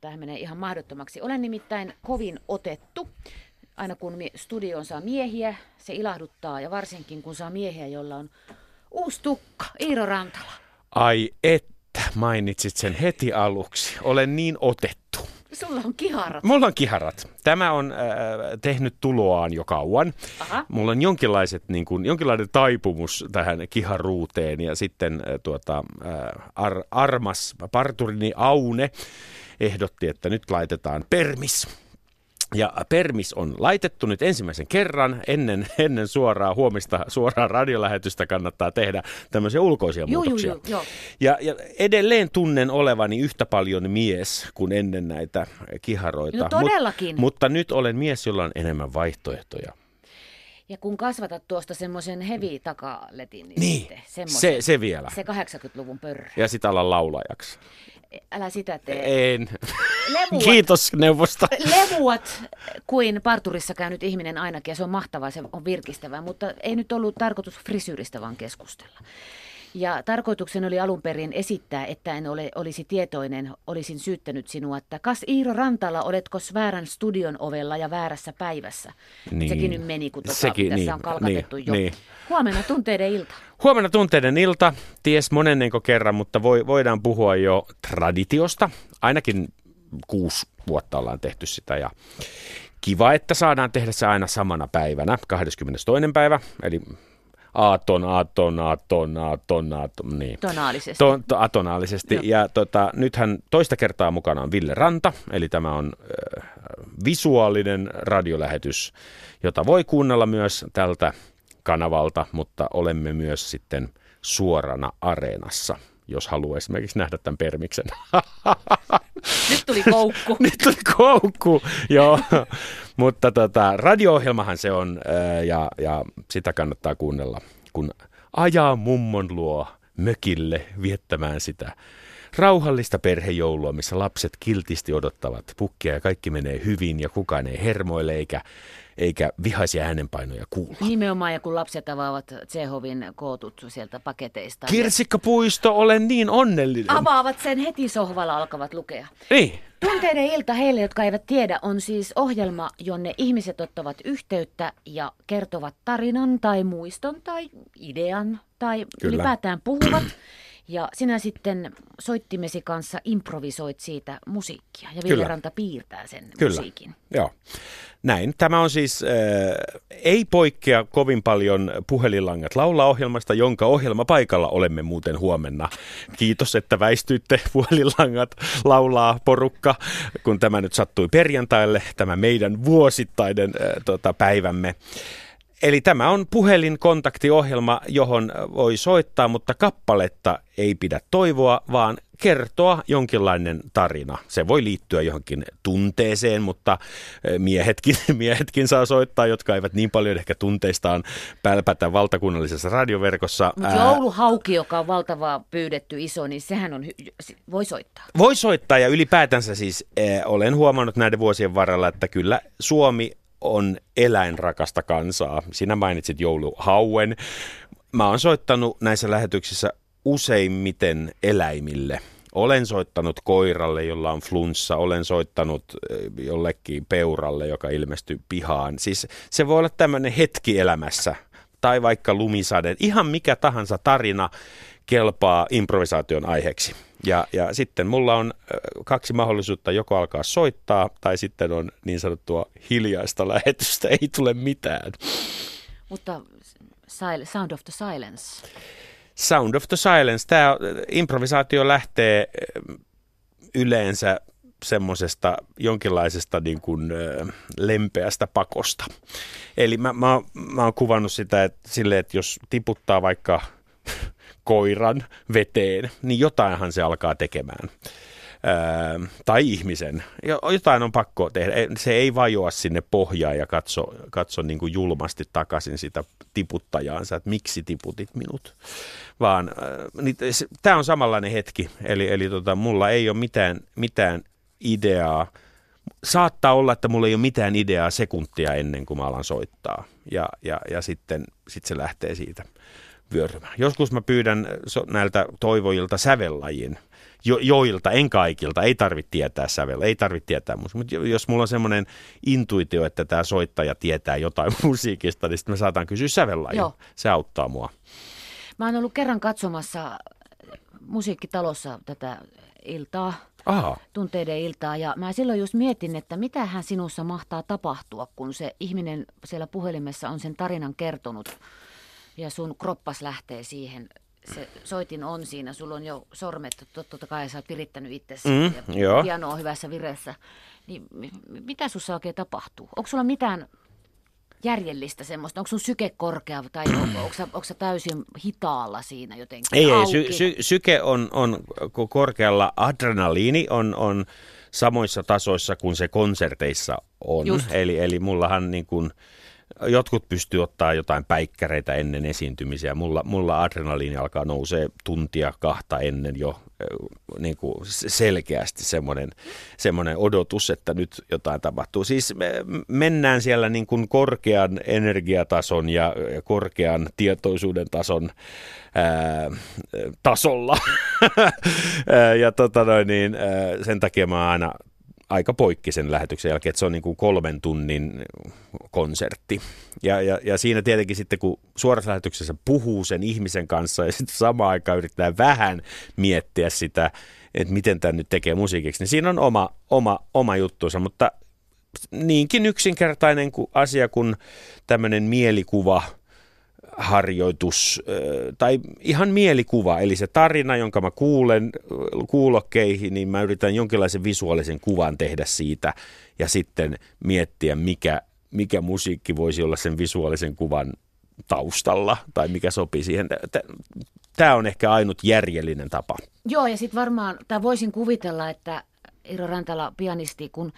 Tämä menee ihan mahdottomaksi. Olen nimittäin kovin otettu. Aina kun studioon saa miehiä, se ilahduttaa ja varsinkin kun saa miehiä, jolla on uusi tukka, Iiro Rantala. Ai että, mainitsit sen heti aluksi. Olen niin otettu. Sulla on kiharat. Mulla on kiharat. Tämä on äh, tehnyt tuloaan jo kauan. Aha. Mulla on jonkinlaiset, niin kuin, jonkinlainen taipumus tähän kiharuuteen ja sitten äh, tuota, äh, ar, armas parturini Aune ehdotti, että nyt laitetaan permis. Ja permis on laitettu nyt ensimmäisen kerran ennen, ennen suoraa huomista suoraa radiolähetystä kannattaa tehdä tämmöisiä ulkoisia Joo, joo, muutoksia. joo, joo. Ja, ja edelleen tunnen olevani yhtä paljon mies kuin ennen näitä kiharoita. No todellakin. Mut, mutta nyt olen mies, jolla on enemmän vaihtoehtoja. Ja kun kasvatat tuosta semmoisen heavy takaletin, niin, Niin, sitten se, se vielä. se 80-luvun pörrö. Ja sitten ala laulajaksi. Älä sitä tee. En. Lemuat, Kiitos neuvosta. lemuat kuin parturissa käynyt ihminen ainakin, ja se on mahtavaa, se on virkistävää, mutta ei nyt ollut tarkoitus frisyyristä vaan keskustella. Ja tarkoituksena oli alun perin esittää, että en ole, olisi tietoinen, olisin syyttänyt sinua, että kas Iiro Rantala, oletko väärän studion ovella ja väärässä päivässä. Niin. Sekin nyt meni, kun tota, Sekin, tässä niin, on kalkatettu niin, jo. niin. Huomenna tunteiden ilta. Huomenna tunteiden ilta, ties monennenko kerran, mutta voi, voidaan puhua jo traditiosta. Ainakin kuusi vuotta ollaan tehty sitä ja kiva, että saadaan tehdä se aina samana päivänä, 22. päivä, eli aaton, aaton, aaton, aaton, aaton, niin. Tonaalisesti. To, to, atonaalisesti. Joo. Ja tota, nythän toista kertaa mukana on Ville Ranta, eli tämä on äh, visuaalinen radiolähetys, jota voi kuunnella myös tältä kanavalta, mutta olemme myös sitten suorana areenassa, jos haluaa esimerkiksi nähdä tämän permiksen. Nyt tuli koukku. Nyt tuli koukku, joo. Mutta tota, radio-ohjelmahan se on ja, ja sitä kannattaa kuunnella, kun ajaa mummon luo mökille viettämään sitä rauhallista perhejoulua, missä lapset kiltisti odottavat pukkia ja kaikki menee hyvin ja kukaan ei hermoile eikä, eikä vihaisia äänenpainoja kuulla. Nimenomaan, ja kun lapset avaavat Tsehovin kootut sieltä paketeista. Kirsikkapuisto, olen niin onnellinen. Avaavat sen heti sohvalla, alkavat lukea. Niin, Tunteiden ilta heille, jotka eivät tiedä, on siis ohjelma, jonne ihmiset ottavat yhteyttä ja kertovat tarinan tai muiston tai idean tai Kyllä. Kyllä. ylipäätään puhuvat. Ja sinä sitten soittimesi kanssa improvisoit siitä musiikkia ja Ville Kyllä. Ranta piirtää sen Kyllä. musiikin. Joo. Näin. Tämä on siis, äh, ei poikkea kovin paljon puhelinlangat laulaa ohjelmasta, jonka ohjelma paikalla olemme muuten huomenna. Kiitos, että väistyitte puhelinlangat laulaa porukka, kun tämä nyt sattui perjantaille, tämä meidän vuosittainen äh, tota, päivämme. Eli tämä on puhelinkontaktiohjelma, johon voi soittaa, mutta kappaletta ei pidä toivoa, vaan kertoa jonkinlainen tarina. Se voi liittyä johonkin tunteeseen, mutta eh, miehetkin, miehetkin saa soittaa, jotka eivät niin paljon ehkä tunteistaan pälpätä valtakunnallisessa radioverkossa. Mutta jouluhauki, joka on valtava pyydetty iso, niin sehän on, voi soittaa. Voi soittaa ja ylipäätänsä siis eh, olen huomannut näiden vuosien varrella, että kyllä Suomi on eläinrakasta kansaa. Sinä mainitsit jouluhauen. Mä oon soittanut näissä lähetyksissä useimmiten eläimille. Olen soittanut koiralle, jolla on flunssa. Olen soittanut eh, jollekin peuralle, joka ilmestyy pihaan. Siis se voi olla tämmöinen hetki elämässä. Tai vaikka lumisade. Ihan mikä tahansa tarina kelpaa improvisaation aiheeksi. Ja, ja sitten mulla on kaksi mahdollisuutta, joko alkaa soittaa tai sitten on niin sanottua hiljaista lähetystä, ei tule mitään. Mutta Sound of the Silence. Sound of the Silence, tämä improvisaatio lähtee yleensä semmoisesta jonkinlaisesta niin kuin, lempeästä pakosta. Eli mä, mä, mä oon kuvannut sitä että sille, että jos tiputtaa vaikka koiran veteen, niin jotainhan se alkaa tekemään. Öö, tai ihmisen. Jo- Jotain on pakko tehdä. Se ei vajoa sinne pohjaan ja katso, katso niin kuin julmasti takaisin sitä tiputtajaansa, että miksi tiputit minut. Vaan äh, tämä on samanlainen hetki. Eli, eli tota, mulla ei ole mitään, mitään ideaa. Saattaa olla, että mulla ei ole mitään ideaa sekuntia ennen kuin mä alan soittaa. Ja, ja, ja sitten sit se lähtee siitä vyörymään. Joskus mä pyydän so- näiltä toivojilta sävellajin. jo, joilta, en kaikilta, ei tarvitse tietää sävellä, ei tarvitse tietää musiikkia. Mutta jos mulla on semmoinen intuitio, että tämä soittaja tietää jotain musiikista, niin sitten mä saatan kysyä sävellajia. Se auttaa mua. Mä oon ollut kerran katsomassa musiikkitalossa tätä iltaa, Aha. tunteiden iltaa. Ja mä silloin just mietin, että mitä hän sinussa mahtaa tapahtua, kun se ihminen siellä puhelimessa on sen tarinan kertonut ja sun kroppas lähtee siihen. Se soitin on siinä, sulla on jo sormet, totta kai sä oot virittänyt itsesi Mm, ja joo. piano on hyvässä vireessä. Niin mi- mitä sussa oikein tapahtuu? Onko sulla mitään järjellistä semmoista? Onko sun syke korkea tai on- onko sä, onko sä täysin hitaalla siinä jotenkin? Ei, ei sy, sy, syke on, on ko- korkealla, adrenaliini on, on samoissa tasoissa kuin se konserteissa on. Just. Eli, eli mullahan niin kuin, jotkut pystyy ottaa jotain päikkäreitä ennen esiintymisiä. Mulla, mulla adrenaliini alkaa nousee tuntia kahta ennen jo niin kuin selkeästi semmoinen, semmoinen odotus, että nyt jotain tapahtuu. Siis me mennään siellä niin kuin korkean energiatason ja korkean tietoisuuden tason ää, tasolla. Ja tota noin, niin, sen takia mä aina aika poikki sen lähetyksen jälkeen, että se on niin kuin kolmen tunnin konsertti. Ja, ja, ja siinä tietenkin sitten, kun suorassa lähetyksessä puhuu sen ihmisen kanssa ja sitten samaan aikaan yrittää vähän miettiä sitä, että miten tämä nyt tekee musiikiksi, niin siinä on oma, oma, oma juttuunsa, mutta niinkin yksinkertainen kuin asia kuin tämmöinen mielikuva, harjoitus tai ihan mielikuva, eli se tarina, jonka mä kuulen kuulokkeihin, niin mä yritän jonkinlaisen visuaalisen kuvan tehdä siitä ja sitten miettiä, mikä, mikä musiikki voisi olla sen visuaalisen kuvan taustalla tai mikä sopii siihen. Tämä on ehkä ainut järjellinen tapa. Joo, ja sitten varmaan, tai voisin kuvitella, että Iro Rantala, pianisti, kun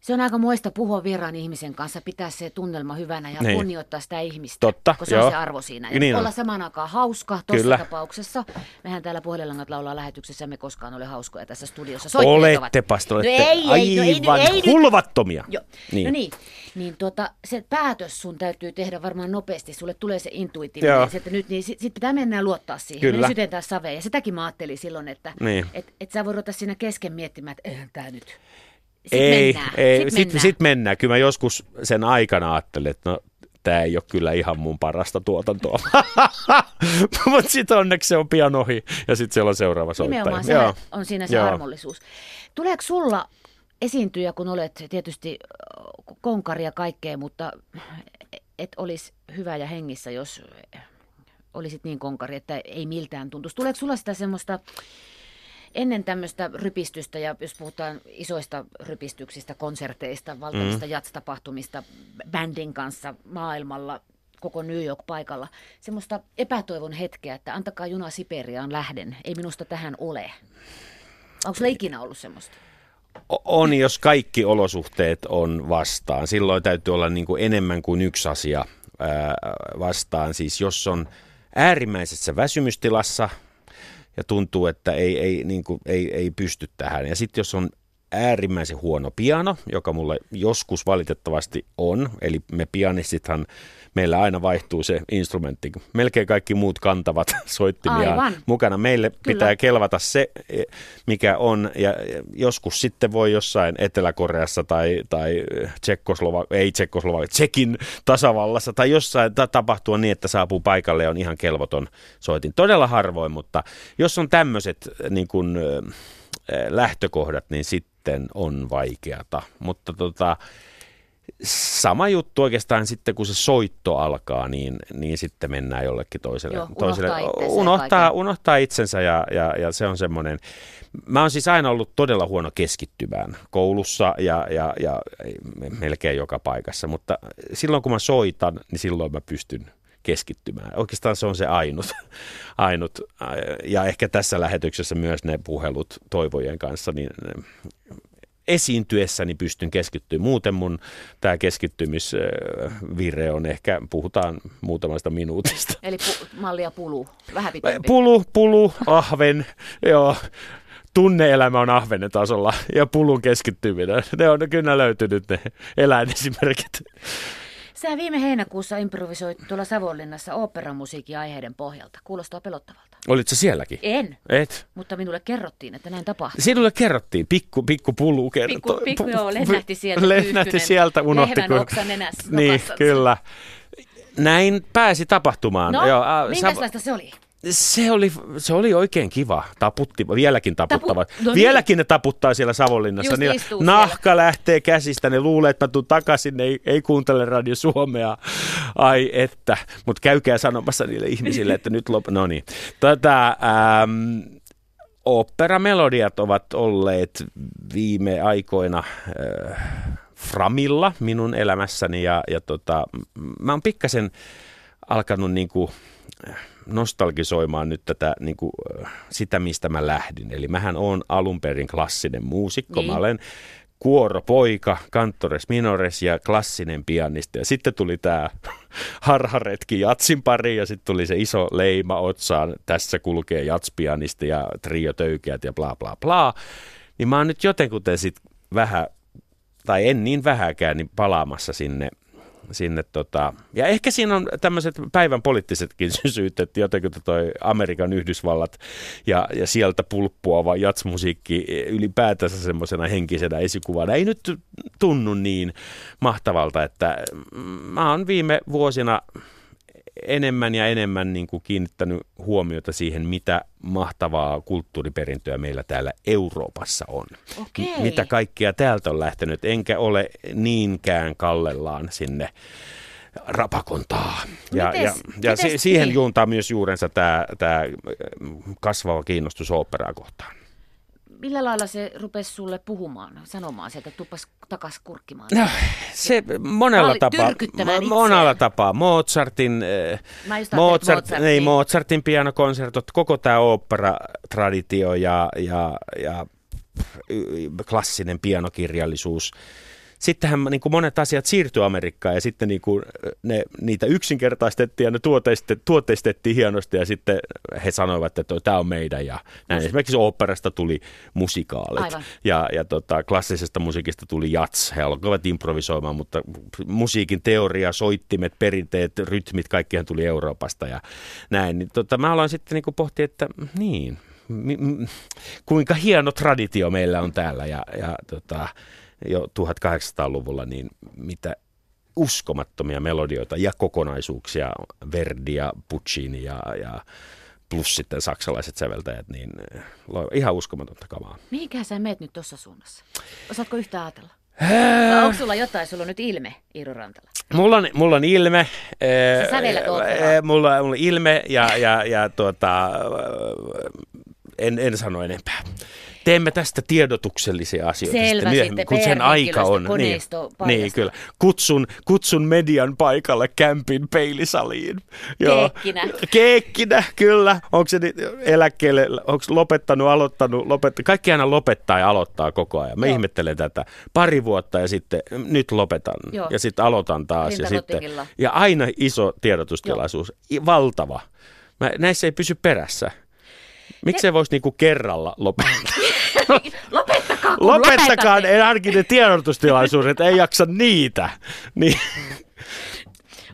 se on aika muista puhua vieraan ihmisen kanssa, pitää se tunnelma hyvänä ja Niin. kunnioittaa sitä ihmistä. Totta, Kun se joo. on se arvo siinä. Ja Niin on. olla samaan aikaan hauska tuossa tapauksessa. Mehän täällä puhelinlangat laulaa lähetyksessä, me koskaan ole hauskoja tässä studiossa. Ovat. Olettepas, te olette no ei, ei, no ei, no aivan ei nyt. hulvattomia. Joo. Niin. Niin. No niin, niin tuota, se päätös sun täytyy tehdä varmaan nopeasti. Sulle tulee se intuitiivinen, Joo. että nyt niin sit, sit pitää mennä ja luottaa siihen. Kyllä. Me sytetään saveen. Ja sitäkin mä ajattelin silloin, että Niin. et, et sä voi ruveta siinä kesken miettimään, että eihän tää nyt. Ei, mennään. ei Sitten sit, mennään. sit mennään. Kyllä mä joskus sen aikana ajattelin, että no tämä ei ole kyllä ihan mun parasta tuotantoa. Mutta sitten onneksi se on pian ohi ja sitten siellä on seuraava soittaja. Nimenomaan se Joo. on siinä se Joo. armollisuus. Tuleeko sulla esiintyjä, kun olet tietysti konkari ja kaikkea, mutta et olisi hyvä ja hengissä, jos olisit niin konkari, että ei miltään tuntuisi. Tuleeko sulla sitä semmoista ennen tämmöistä rypistystä, ja jos puhutaan isoista rypistyksistä, konserteista, valtavista mm. jats-tapahtumista bändin kanssa maailmalla, koko New York-paikalla, semmoista epätoivon hetkeä, että antakaa juna Siperiaan lähden, ei minusta tähän ole. Onko sulla ikinä ollut semmoista? On, jos kaikki olosuhteet on vastaan. Silloin täytyy olla niin kuin enemmän kuin yksi asia vastaan. Siis jos on äärimmäisessä väsymystilassa ja tuntuu, että ei, ei, niin kuin, ei, ei pysty tähän. Ja sitten jos on äärimmäisen huono piano, joka mulle joskus valitettavasti on, eli me pianistithan, meillä aina vaihtuu se instrumentti. Melkein kaikki muut kantavat soittimiaan Aivan. mukana. Meille Kyllä. pitää kelvata se, e, mikä on, ja ja joskus sitten voi jossain Etelä-Koreassa tai, tai Tsekkoslova, ei Tsekkoslova, Tsekin tasavallassa tai jossain ta- tapahtua niin, että saapuu paikalle ja on ihan kelvoton soitin. Todella harvoin, mutta jos on tämmöiset niin kuin, lähtökohdat, niin sitten on vaikeata. Mutta tota, sama juttu oikeastaan sitten, kun se soitto alkaa, niin, niin sitten mennään jollekin toiselle. Joo, unohtaa toiselle. itsensä ja unohtaa, kaiken. unohtaa itsensä ja, ja, ja se on semmoinen. Mä oon siis aina ollut todella huono keskittymään koulussa ja, ja, ja melkein joka paikassa, mutta silloin kun mä soitan, niin silloin mä pystyn keskittymään. Oikeastaan se on se ainut. ainut. Ja ehkä tässä lähetyksessä myös ne puhelut toivojen kanssa, niin esiintyessäni pystyn keskittymään. Muuten mun tämä keskittymisvire on ehkä, puhutaan muutamasta minuutista. Eli pu- mallia pulu, vähän pitempi. Pulu, pulu, ahven, joo. Tunneelämä on ahvenen tasolla ja pulun keskittyminen. Ne on kyllä löytynyt ne eläinesimerkit. Sä viime heinäkuussa improvisoit tuolla Savonlinnassa oopperamusiikin aiheiden pohjalta. Kuulostaa pelottavalta. Olitko sielläkin? En, Et? mutta minulle kerrottiin, että näin tapahtui. Sinulle kerrottiin, pikku, pikku pulu kertoi. Pikku, pikku joo, lennähti sieltä. Lennähti sieltä, unohti. Lehmän oksa nenässä. Niin, kyllä. Näin pääsi tapahtumaan. No, Joo, äh, minkälaista se oli? Se oli, se oli oikein kiva. Taputti, vieläkin taputtavat. Tapu- no niin. vieläkin ne taputtaa siellä Savonlinnassa. Niillä nahka lähtee käsistä. Ne luulee, että mä tuun takaisin. Ne ei, ei kuuntele Radio Suomea. Ai että. Mutta käykää sanomassa niille ihmisille, että nyt lop... No niin. Tätä, ähm, operamelodiat ovat olleet viime aikoina äh, Framilla minun elämässäni ja, ja tota, mä oon pikkasen alkanut niinku nostalgisoimaan nyt tätä niinku, äh, sitä, mistä mä lähdin. Eli mähän oon alun perin klassinen muusikko. Niin. Mä olen kuoropoika, kantores minores ja klassinen pianisti. Ja sitten tuli tämä harharetki jatsin pari ja sitten tuli se iso leima otsaan. Tässä kulkee jatspianisti ja trio töykeät ja bla bla bla. Niin mä oon nyt jotenkuten sit vähän, tai en niin vähäkään, niin palaamassa sinne sinne tota, ja ehkä siinä on tämmöiset päivän poliittisetkin syyt, että jotenkin toi Amerikan Yhdysvallat ja, ja sieltä pulppuava jatsmusiikki ylipäätänsä semmoisena henkisenä esikuvana ei nyt tunnu niin mahtavalta, että mä oon viime vuosina enemmän ja enemmän niin kuin kiinnittänyt huomiota siihen, mitä mahtavaa kulttuuriperintöä meillä täällä Euroopassa on. Okei. M- Mitä kaikkia täältä on lähtenyt, enkä ole niinkään kallellaan sinne rapakontaa. Ja, Mites- ja, ja mites- si- siihen niin. juuntaa myös juurensa tämä, tämä kasvava kiinnostus oopperaa kohtaan. Millä lailla se rupesi sulle puhumaan, sanomaan sieltä, tuppas takas kurkkimaan? No, se monella tapaa, mo- monella tapaa. Mozartin, eh, Mozart, Mozartia. ei, Mozartin pianokonsertot, koko tämä opera-traditio ja, ja, ja klassinen pianokirjallisuus. Sittenhän niin kuin monet asiat siirtyi Amerikkaan ja sitten niin kuin ne, niitä yksinkertaistettiin ja ne tuoteistettiin, tuoteistettiin hienosti ja sitten he sanoivat, että tämä on meidän ja näin. Esimerkiksi oopperasta tuli musikaalit Aivan. ja, ja tota, klassisesta musiikista tuli jats. He alkoivat improvisoimaan, mutta musiikin teoria, soittimet, perinteet, rytmit, kaikkihan tuli Euroopasta ja näin. Niin, tota, mä aloin sitten niin pohtia, että niin, kuinka hieno traditio meillä on täällä ja, ja tota, jo 1800-luvulla, niin mitä uskomattomia melodioita ja kokonaisuuksia, Verdi ja Puccini ja, ja plus sitten saksalaiset säveltäjät, niin eh, ihan uskomatonta kamaa. Mihinkään sä meet nyt tuossa suunnassa? Osaatko yhtään ajatella? Vai onko sulla jotain? Sulla on nyt ilme, Iiro Rantala. Mulla on, mulla on ilme. Sä sävelät eh, oopperaa. eh, mulla, mulla on ilme ja, ja, ja tuota, en, en sano enempää. Teemme tästä tiedotuksellisia asioita Selvä sitten myöhemmin, sitten, kun sen aika on. niin, niin, kyllä. Kutsun, kutsun median paikalle kämpin peilisaliin. Keekkinä. Keekkinä, kyllä. Onko se ni- eläkkeelle, onko lopettanut, aloittanut, lopettanut. Kaikki aina lopettaa ja aloittaa koko ajan. Mä Joo. ihmettelen tätä. Pari vuotta ja sitten nyt lopetan. Joo. Ja sitten aloitan taas. Ja, sitten, ja aina iso tiedotustilaisuus. I- Valtava. Mä, näissä ei pysy perässä. Miksi se voisi niinku kerralla lopettaa? Lopettakaa, kun Lopettakaa lopetatte. ne, ainakin ne tiedotustilaisuudet, ei jaksa niitä. Niin.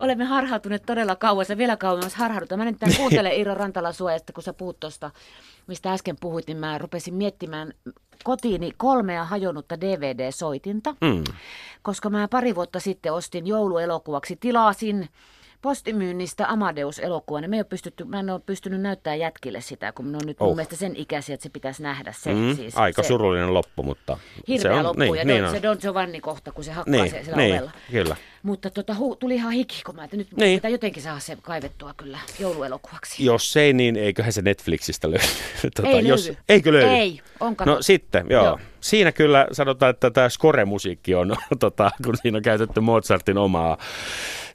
Olemme harhautuneet todella kauas ja vielä kauemmas harhaudutaan. Mä nyt tämän kuuntelen Iiro Rantala sua, ja sitten kun sä puhut tuosta, mistä äsken puhuit, niin mä rupesin miettimään kotiini kolmea hajonnutta DVD-soitinta, Mm. koska mä pari vuotta sitten ostin jouluelokuvaksi, tilasin postimyynnistä Amadeus-elokuvan. ja Me ei ole pystytty, mä en ole pystynyt näyttämään jätkille sitä, kun ne on nyt oh. Oh. mun mielestä sen ikäisiä, että se pitäisi nähdä se. Mm. Siis, Aika se surullinen loppu, mutta Hirveä se on, loppu niin, ja niin Don, on. se Don Giovanni kohta, kun se hakkaa Niin, se siellä niin, ovella. kyllä. Mutta tota, hu, tuli ihan hiki, kun mä että nyt Niin. pitää jotenkin saada se kaivettua kyllä jouluelokuvaksi. Jos ei, niin eiköhän se Netflixistä löydy. Tota, Ei jos, löydy. Eikö löydy? Ei, on kato. No sitten, joo. Joo. Siinä kyllä sanotaan, että tämä score-musiikki on, tota, kun siinä on käytetty Mozartin omaa,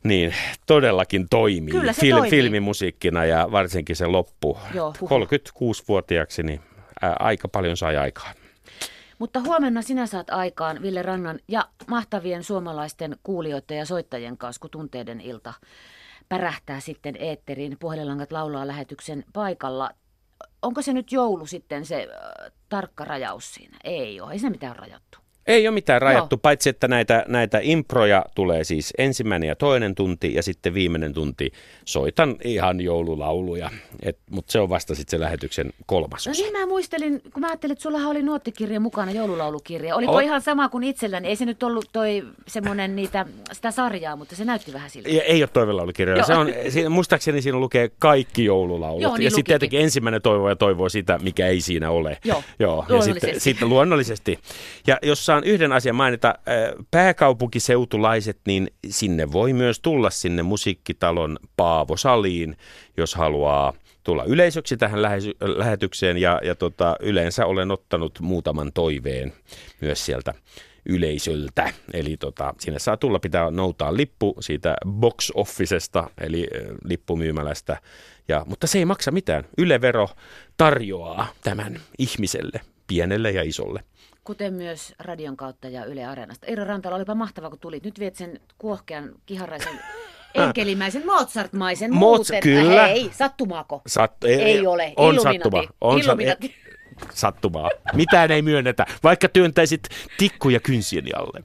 niin todellakin toimii, Kyllä se toimii. filmimusiikkina ja varsinkin se loppu. Joo, huhu. 36-vuotiaaksi, niin ää, aika paljon sai aikaan. Mutta huomenna sinä saat aikaan Ville Rannan ja mahtavien suomalaisten kuulijoiden ja soittajien kanssa, kun tunteiden ilta pärähtää sitten eetteriin. Puhelinlangat laulaa lähetyksen paikalla. Onko se nyt joulu sitten se äh, tarkka rajaus siinä? Ei ole, ei se mitään rajattu. Ei ole mitään rajattu, Joo. paitsi että näitä, näitä improja tulee siis ensimmäinen ja toinen tunti ja sitten viimeinen tunti soitan ihan joululauluja. Mutta se on vasta sitten se lähetyksen kolmas No osa. niin mä muistelin, kun mä ajattelin, että sulla oli nuottikirja mukana, joululaulukirja. Oliko o- ihan sama kuin itselläni? Ei se nyt ollut toi semmoinen niitä, sitä sarjaa, mutta se näytti vähän siltä. Ja ei ole toivelaulukirjoja. Se on, siinä, muistaakseni siinä lukee kaikki joululaulut. Joo, niin ja sitten tietenkin ensimmäinen toivo ja toivoo sitä, mikä ei siinä ole. Joo, Joo ja sitten, sitten luonnollisesti. Ja jos saan yhden asian mainita, pääkaupunkiseutulaiset, niin sinne voi myös tulla sinne musiikkitalon Paavo-saliin, jos haluaa tulla yleisöksi tähän lähetykseen ja, ja tota, yleensä olen ottanut muutaman toiveen myös sieltä yleisöltä. Eli tota, sinne saa tulla, pitää noutaa lippu siitä box officesta, eli lippumyymälästä. Ja, mutta se ei maksa mitään. Ylevero tarjoaa tämän ihmiselle, pienelle ja isolle. Kuten myös radion kautta ja Yle Areenasta. Eero Rantala, olipa mahtavaa, kun tulit. Nyt viet sen kuohkean, kiharraisen enkelimäisen, Mozart-maisen Mots, muuten. Kyllä. Hei, sattumaako? Sat, ei, ei ole. On sattuma. On Illuminati. sattumaa. Mitään ei myönnetä, vaikka työntäisit tikkuja kynsieni alle.